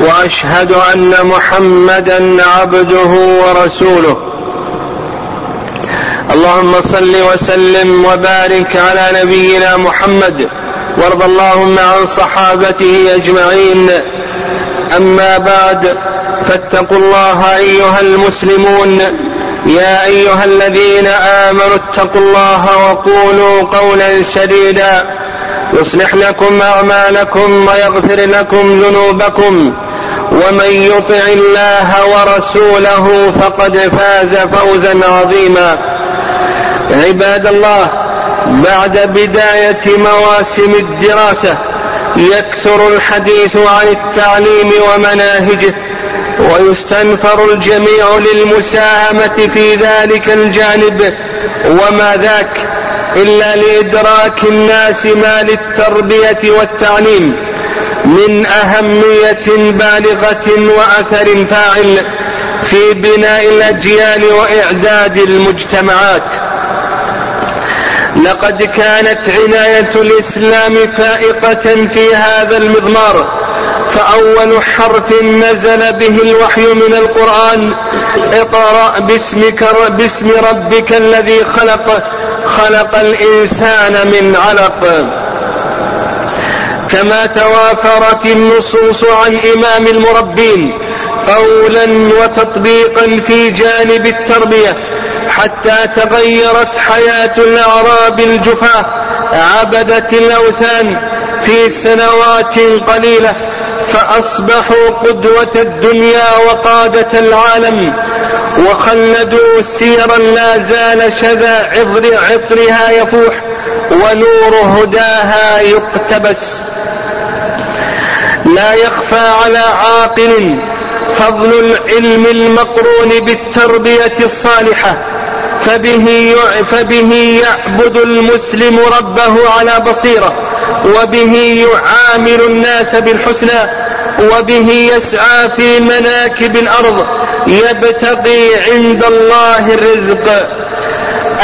وأشهد أن محمدا عبده ورسوله. اللهم صل وسلم وبارك على نبينا محمد. وارض اللهم عن صحابته أجمعين. أما بعد فاتقوا الله أيها المسلمون. يا أيها الذين آمنوا اتقوا الله وقولوا قولا سديدا. يصلح لكم أعمالكم ويغفر لكم ذنوبكم ومن يطع الله ورسوله فقد فاز فوزا عظيما. عباد الله بعد بداية مواسم الدراسة يكثر الحديث عن التعليم ومناهجه ويستنفر الجميع للمساهمة في ذلك الجانب. وما ذاك؟ إلا لإدراك الناس ما للتربية والتعليم من أهمية بالغة وأثر فاعل في بناء الأجيال وإعداد المجتمعات. لقد كانت عناية الإسلام فائقة في هذا المضمار فأول حرف نزل به الوحي من القرآن اقرأ باسمك باسم ربك الذي خلق خلق الإنسان من علق. كما توافرت النصوص عن إمام المربين قولا وتطبيقا في جانب التربية حتى تغيرت حياة الأعراب الجفاة عبدة الأوثان في سنوات قليلة فأصبحوا قدوة الدنيا وقادة العالم. وخلدوا سيرا لا زال شذا عطر عطرها يفوح ونور هداها يقتبس. لا يخفى على عاقل فضل العلم المقرون بالتربية الصالحة فبه فبه يعبد المسلم ربه على بصيرة وبه يعامل الناس بالحسنى وبه يسعى في مناكب الأرض يبتغي عند الله الرزق.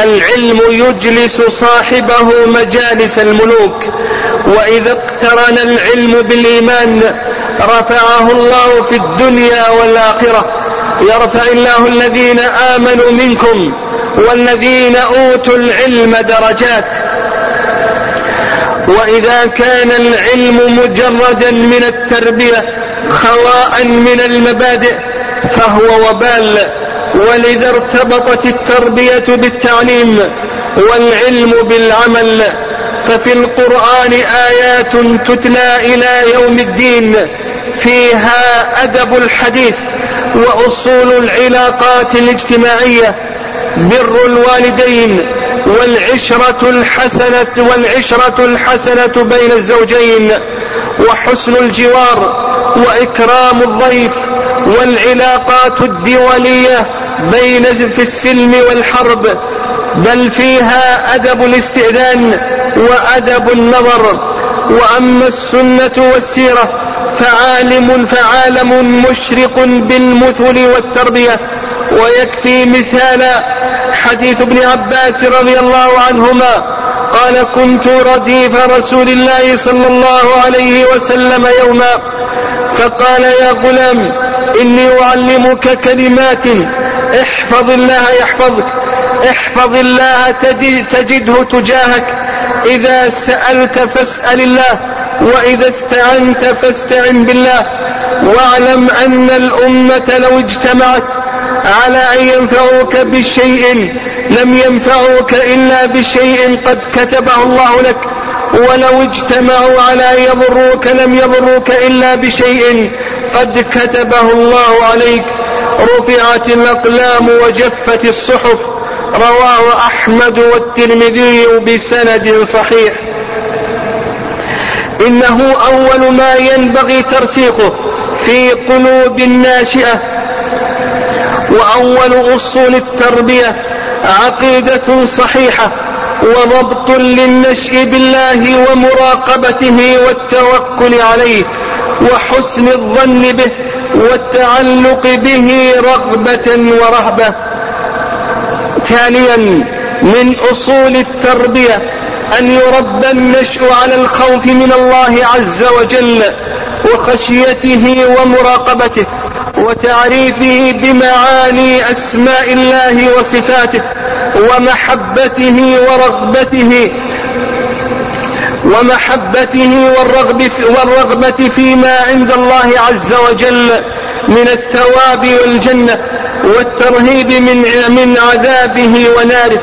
العلم يجلس صاحبه مجالس الملوك. وإذا اقترن العلم بالإيمان رفعه الله في الدنيا والآخرة. يرفع الله الذين آمنوا منكم والذين أوتوا العلم درجات. وإذا كان العلم مجردا من التربية خواء من المبادئ فهو وبال. ولذا ارتبطت التربية بالتعليم والعلم بالعمل. ففي القرآن آيات تتلى إلى يوم الدين فيها أدب الحديث وأصول العلاقات الاجتماعية. بر الوالدين والعشرة الحسنة والعشرة الحسنة بين الزوجين وحسن الجوار وإكرام الضيف والعلاقات الدولية بين في السلم والحرب بل فيها أدب الاستئذان وأدب النظر. وأما السنة والسيرة فعالم فعالم مشرق بالمثل والتربية ويكفي مثالا حديث ابن عباس رضي الله عنهما قال كنت رديف رسول الله صلى الله عليه وسلم يوما فقال يا غلام إني أعلمك كلمات احفظ الله يحفظك احفظ الله تجده تجاهك إذا سألت فاسأل الله وإذا استعنت فاستعن بالله واعلم أن الأمة لو اجتمعت على أن ينفعوك بشيء لم ينفعوك إلا بشيء قد كتبه الله لك ولو اجتمعوا على أن يضروك لم يضروك إلا بشيء قد كتبه الله عليك. رفعت الأقلام وجفت الصحف. رواه أحمد والترمذي بسند صحيح. إنه أول ما ينبغي ترسيخه في قلوب الناشئة وأول أصول التربية عقيدة صحيحة وضبط للنشء بالله ومراقبته والتوكل عليه وحسن الظن به والتعلق به رغبة ورهبة. ثانيا من أصول التربية أن يربى النشء على الخوف من الله عز وجل وخشيته ومراقبته. وتعريفه بمعاني أسماء الله وصفاته ومحبته ورغبته ومحبته والرغب والرغبة فيما عند الله عز وجل من الثواب والجنة والترهيب من من عذابه وناره.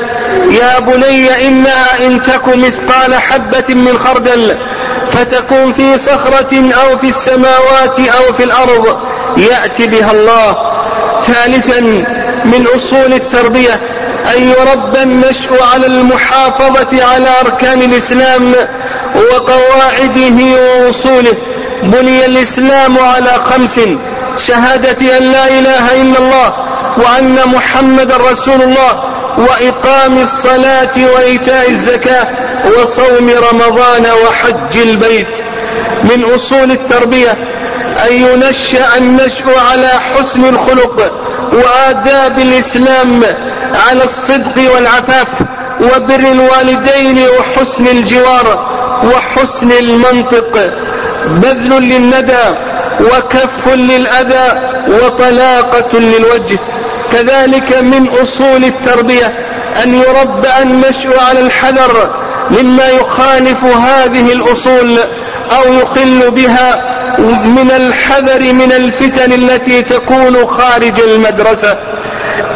يا بني إنها إن تك مثقال حبة من خردل فتكون في صخرة أو في السماوات أو في الأرض يأتي بها الله ثالثا من أصول التربية أن يربى النشء على المحافظة على أركان الإسلام وقواعده ووصوله بني الإسلام على خمس شهادة أن لا إله إلا الله وأن محمد رسول الله وإقام الصلاة وإيتاء الزكاة وصوم رمضان وحج البيت. من أصول التربية أن ينشأ النشء على حسن الخلق وآداب الإسلام على الصدق والعفاف وبر الوالدين وحسن الجوار وحسن المنطق بذل للندى وكف للأذى وطلاقة للوجه. كذلك من أصول التربية أن يربى النشء على الحذر مما يخالف هذه الأصول أو يخل بها من الحذر من الفتن التي تكون خارج المدرسة.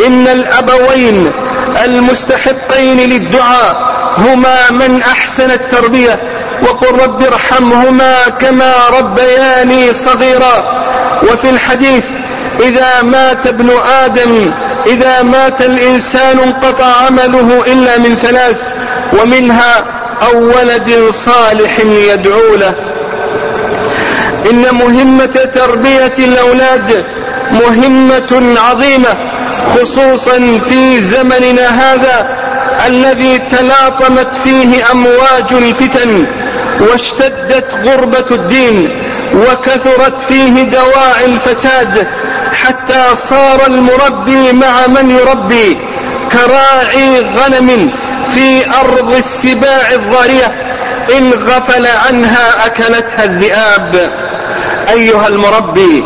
إن الأبوين المستحقين للدعاء هما من أحسن التربية. وقل رب ارحمهما كما ربياني صغيرا. وفي الحديث إذا مات ابن آدم إذا مات الإنسان انقطع عمله إلا من ثلاث. ومنها أو ولد صالح يدعو له. إن مهمة تربية الأولاد مهمة عظيمة خصوصا في زمننا هذا الذي تلاطمت فيه أمواج الفتن واشتدت غربة الدين وكثرت فيه دواعي الفساد حتى صار المربي مع من يربي كراعي غنم في أرض السباع الضارية إن غفل عنها أكلتها الذئاب. أيها المربي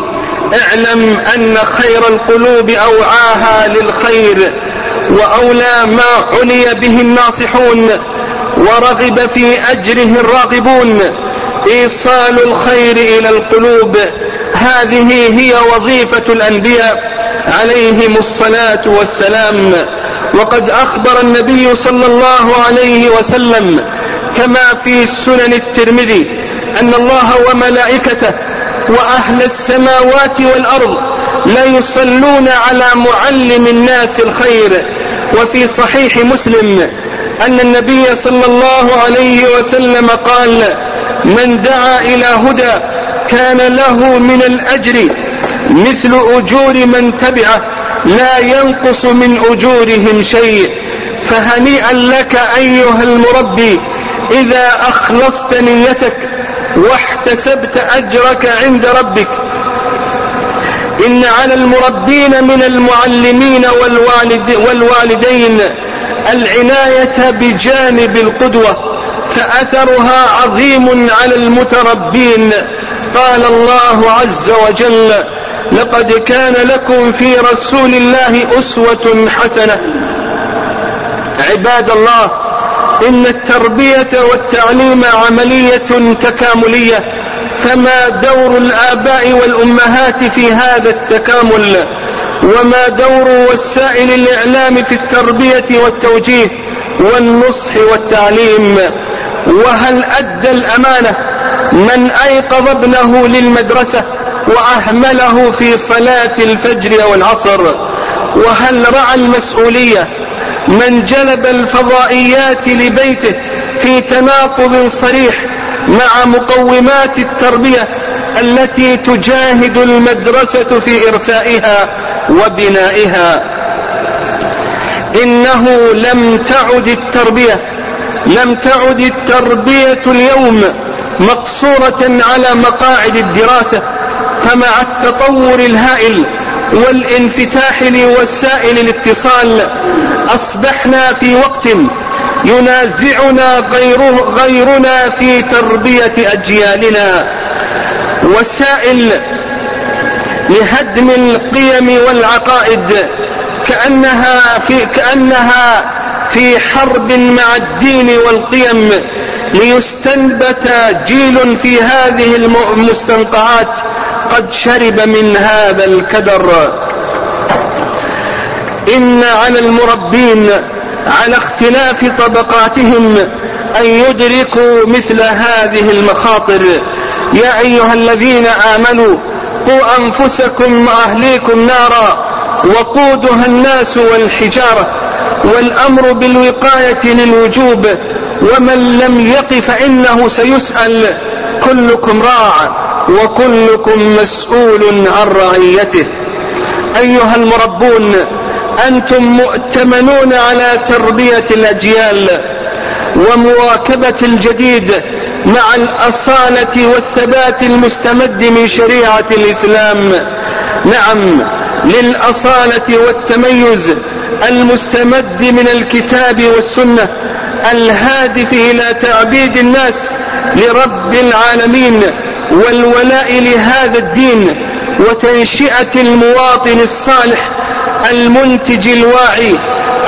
اعلم أن خير القلوب أوعاها للخير وأولى ما عني به الناصحون ورغب في أجره الراغبون. إيصال الخير إلى القلوب هذه هي وظيفة الأنبياء عليهم الصلاة والسلام. وقد أخبر النبي صلى الله عليه وسلم كما في سنن الترمذي أن الله وملائكته وأهل السماوات والأرض لا يصلون على معلم الناس الخير. وفي صحيح مسلم أن النبي صلى الله عليه وسلم قال من دعا إلى هدى كان له من الأجر مثل أجور من تبعه لا ينقص من أجورهم شيء. فهنيئا لك أيها المربي إذا أخلصت نيتك واحتسبت أجرك عند ربك. إن على المربين من المعلمين والوالد والوالدين العناية بجانب القدوة فأثرها عظيم على المتربين. قال الله عز وجل لقد كان لكم في رسول الله أسوة حسنة. عباد الله إن التربية والتعليم عملية تكاملية فما دور الآباء والأمهات في هذا التكامل وما دور وسائل الإعلام في التربية والتوجيه والنصح والتعليم. وهل أدى الأمانة من أيقظ ابنه للمدرسة وأهمله في صلاة الفجر والعصر؟ وهل رعى المسؤولية من جلب الفضائيات لبيته في تناقض صريح مع مقومات التربية التي تجاهد المدرسة في إرسائها وبنائها. إنه لم تعد التربية لم تعد التربية اليوم مقصورة على مقاعد الدراسة فمع التطور الهائل والانفتاح لوسائل الاتصال أصبحنا في وقت ينازعنا غيره غيرنا في تربية أجيالنا. وسائل لهدم القيم والعقائد كأنها في كأنها في حرب مع الدين والقيم ليستنبت جيل في هذه المستنقعات قد شرب من هذا الكدر. إن على المربين على اختلاف طبقاتهم أن يدركوا مثل هذه المخاطر. يا أيها الذين آمنوا قوا أنفسكم وأهليكم نارا وقودها الناس والحجارة والأمر بالوقاية للوجوب ومن لم يق فإنه سيسأل. كلكم راع وكلكم مسؤول عن رعيته. أيها المربون أنتم مؤتمنون على تربية الأجيال ومواكبة الجديد مع الأصالة والثبات المستمد من شريعة الإسلام. نعم للأصالة والتميز المستمد من الكتاب والسنة الهادف إلى تعبيد الناس لرب العالمين والولاء لهذا الدين وتنشئة المواطن الصالح المنتج الواعي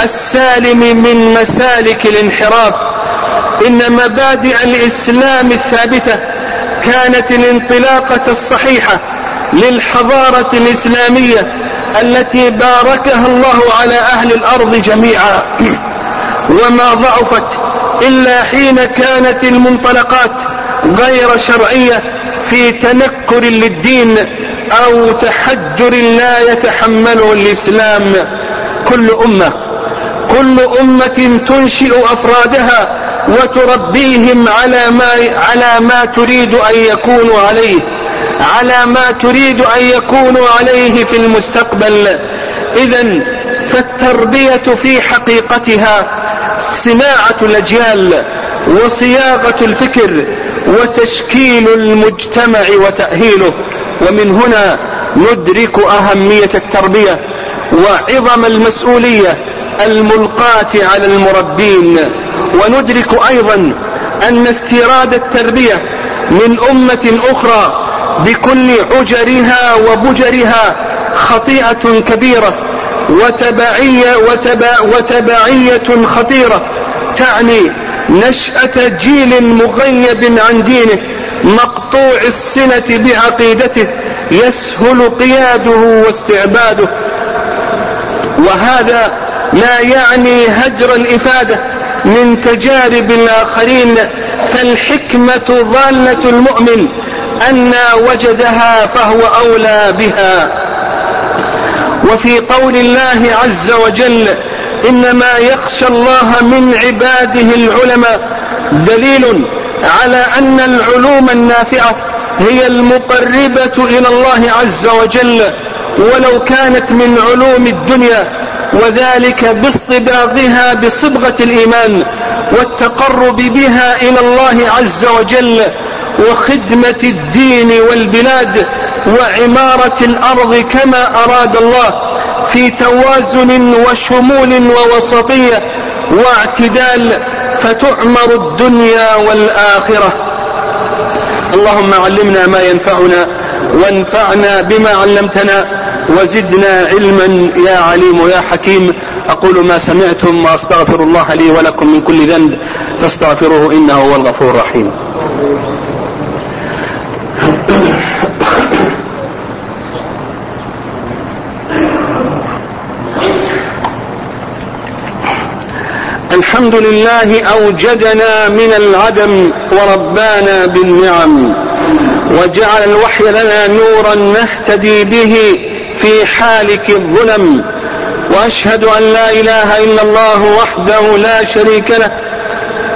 السالم من مسالك الانحراف. إن مبادئ الإسلام الثابتة كانت الانطلاقة الصحيحة للحضارة الإسلامية التي باركها الله على أهل الأرض جميعا. وما ضعفت إلا حين كانت المنطلقات غير شرعية في تنكر للدين أو تحجر لا يتحمله الإسلام كل أمة. كل أمة تنشئ أفرادها وتربيهم على ما على ما تريد أن يكونوا عليه على ما تريد أن يكونوا عليه في المستقبل. إذا فالتربية في حقيقتها صناعة الأجيال وصياغة الفكر وتشكيل المجتمع وتأهيله. ومن هنا ندرك أهمية التربية وعظم المسؤولية الملقاة على المربين. وندرك أيضا أن استيراد التربية من أمة أخرى بكل عجرها وبجرها خطيئة كبيرة وتبعية وتبع وتبعية خطيرة تعني نشأة جيل مغيب عن دينه. مقطوع الصلة بعقيدته يسهل قياده واستعباده. وهذا لا يعني هجر الإفادة من تجارب الآخرين فالحكمة ضالة المؤمن أن وجدها فهو أولى بها. وفي قول الله عز وجل إنما يخشى الله من عباده العلماء. دليل على أن العلوم النافعة هي المقربة إلى الله عز وجل ولو كانت من علوم الدنيا وذلك باصطباغها بصبغة الإيمان والتقرب بها إلى الله عز وجل وخدمة الدين والبلاد وعمارة الأرض كما أراد الله في توازن وشمول ووسطية واعتدال فتعمر الدنيا والآخرة. اللهم علمنا ما ينفعنا وانفعنا بما علمتنا وزدنا علما يا عليم يا حكيم. أقول ما سمعتم وأستغفر الله لي ولكم من كل ذنب فاستغفروه إنه هو الغفور الرحيم. الحمد لله أوجدنا من العدم وربانا بالنعم وجعل الوحي لنا نورا نهتدي به في حالك الظلم وأشهد أن لا إله إلا الله وحده لا شريك له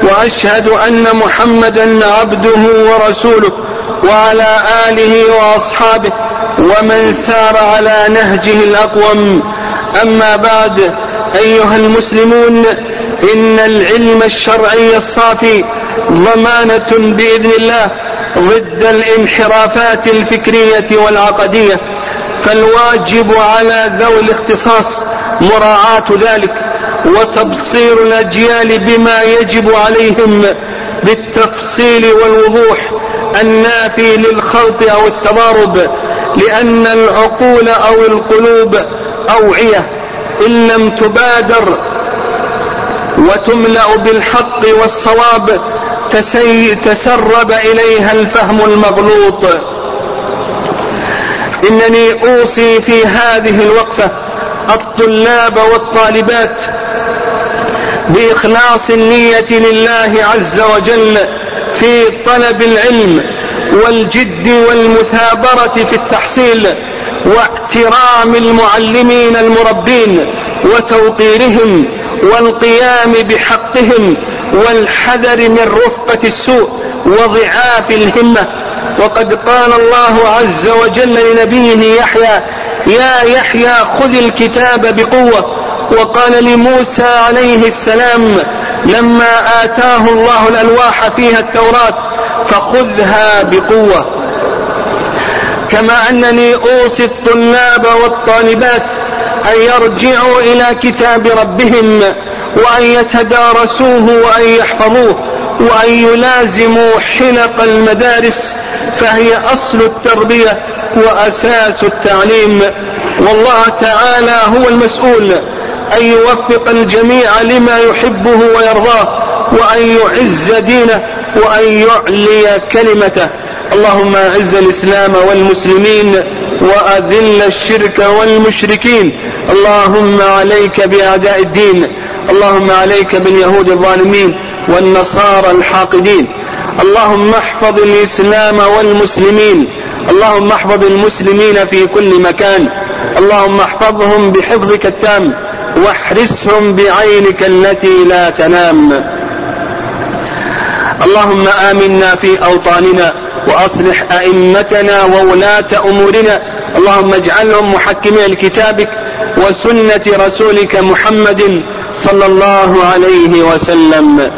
وأشهد أن محمدا عبده ورسوله وعلى آله وأصحابه ومن سار على نهجه الأقوم. أما بعد أيها المسلمون إن العلم الشرعي الصافي ضمانة بإذن الله ضد الانحرافات الفكرية والعقدية فالواجب على ذوي الاختصاص مراعاة ذلك وتبصير الأجيال بما يجب عليهم بالتفصيل والوضوح النافي للخلط أو التضارب لأن العقول أو القلوب أوعية إن لم تبادر وتملأ بالحق والصواب تسرب إليها الفهم المغلوط. إنني أوصي في هذه الوقفة الطلاب والطالبات بإخلاص النية لله عز وجل في طلب العلم والجد والمثابرة في التحصيل واحترام المعلمين المربين وتوقيرهم والقيام بحقهم والحذر من رفقة السوء وضعاف الهمة. وقد قال الله عز وجل لنبيه يحيى يا يحيى خذ الكتاب بقوة. وقال لموسى عليه السلام لما آتاه الله الألواح فيها التوراة فخذها بقوة. كما أنني أوصي الطلاب والطالبات أن يرجعوا إلى كتاب ربهم وأن يتدارسوه وأن يحفظوه وأن يلازموا حلق المدارس فهي أصل التربية وأساس التعليم. والله تعالى هو المسؤول أن يوفق الجميع لما يحبه ويرضاه وأن يعز دينه وأن يعلي كلمته. اللهم أعز الإسلام والمسلمين وأذل الشرك والمشركين. اللهم عليك بأعداء الدين اللهم عليك باليهود الظالمين والنصارى الحاقدين اللهم احفظ الإسلام والمسلمين اللهم احفظ المسلمين في كل مكان اللهم احفظهم بحفظك التام واحرسهم بعينك التي لا تنام. اللهم آمنا في أوطاننا وأصلح أئمتنا وولاة أمورنا اللهم اجعلهم محكمين لكتابك وسنة رسولك محمد صلى الله عليه وسلم.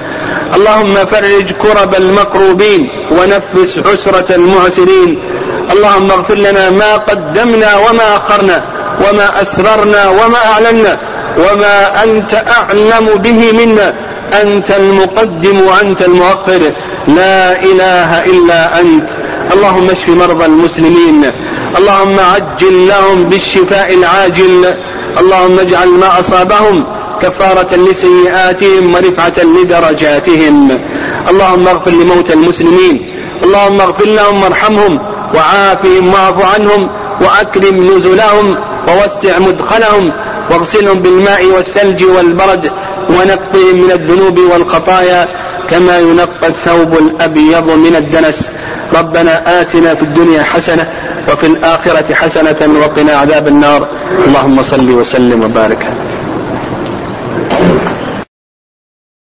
اللهم فرج كرب المكروبين ونفس عسرة المعسرين. اللهم اغفر لنا ما قدمنا وما أخرنا وما أسررنا وما أعلنا وما أنت أعلم به منا. أنت المقدم وأنت المؤخر. لا إله إلا أنت. اللهم اشف مرضى المسلمين. اللهم عجل لهم بالشفاء العاجل. اللهم اجعل ما أصابهم كفارة لسيئاتهم ورفعة لدرجاتهم. اللهم اغفر لموتى المسلمين. اللهم اغفر لهم وارحمهم وعافهم واعف عنهم وأكرم نزلهم ووسع مدخلهم واغسلهم بالماء والثلج والبرد ونقهم من الذنوب والخطايا. كما ينقى الثوب الأبيض من الدنس. ربنا آتنا في الدنيا حسنة وفي الآخرة حسنة وقنا عذاب النار. اللهم صل وسلم وبارك.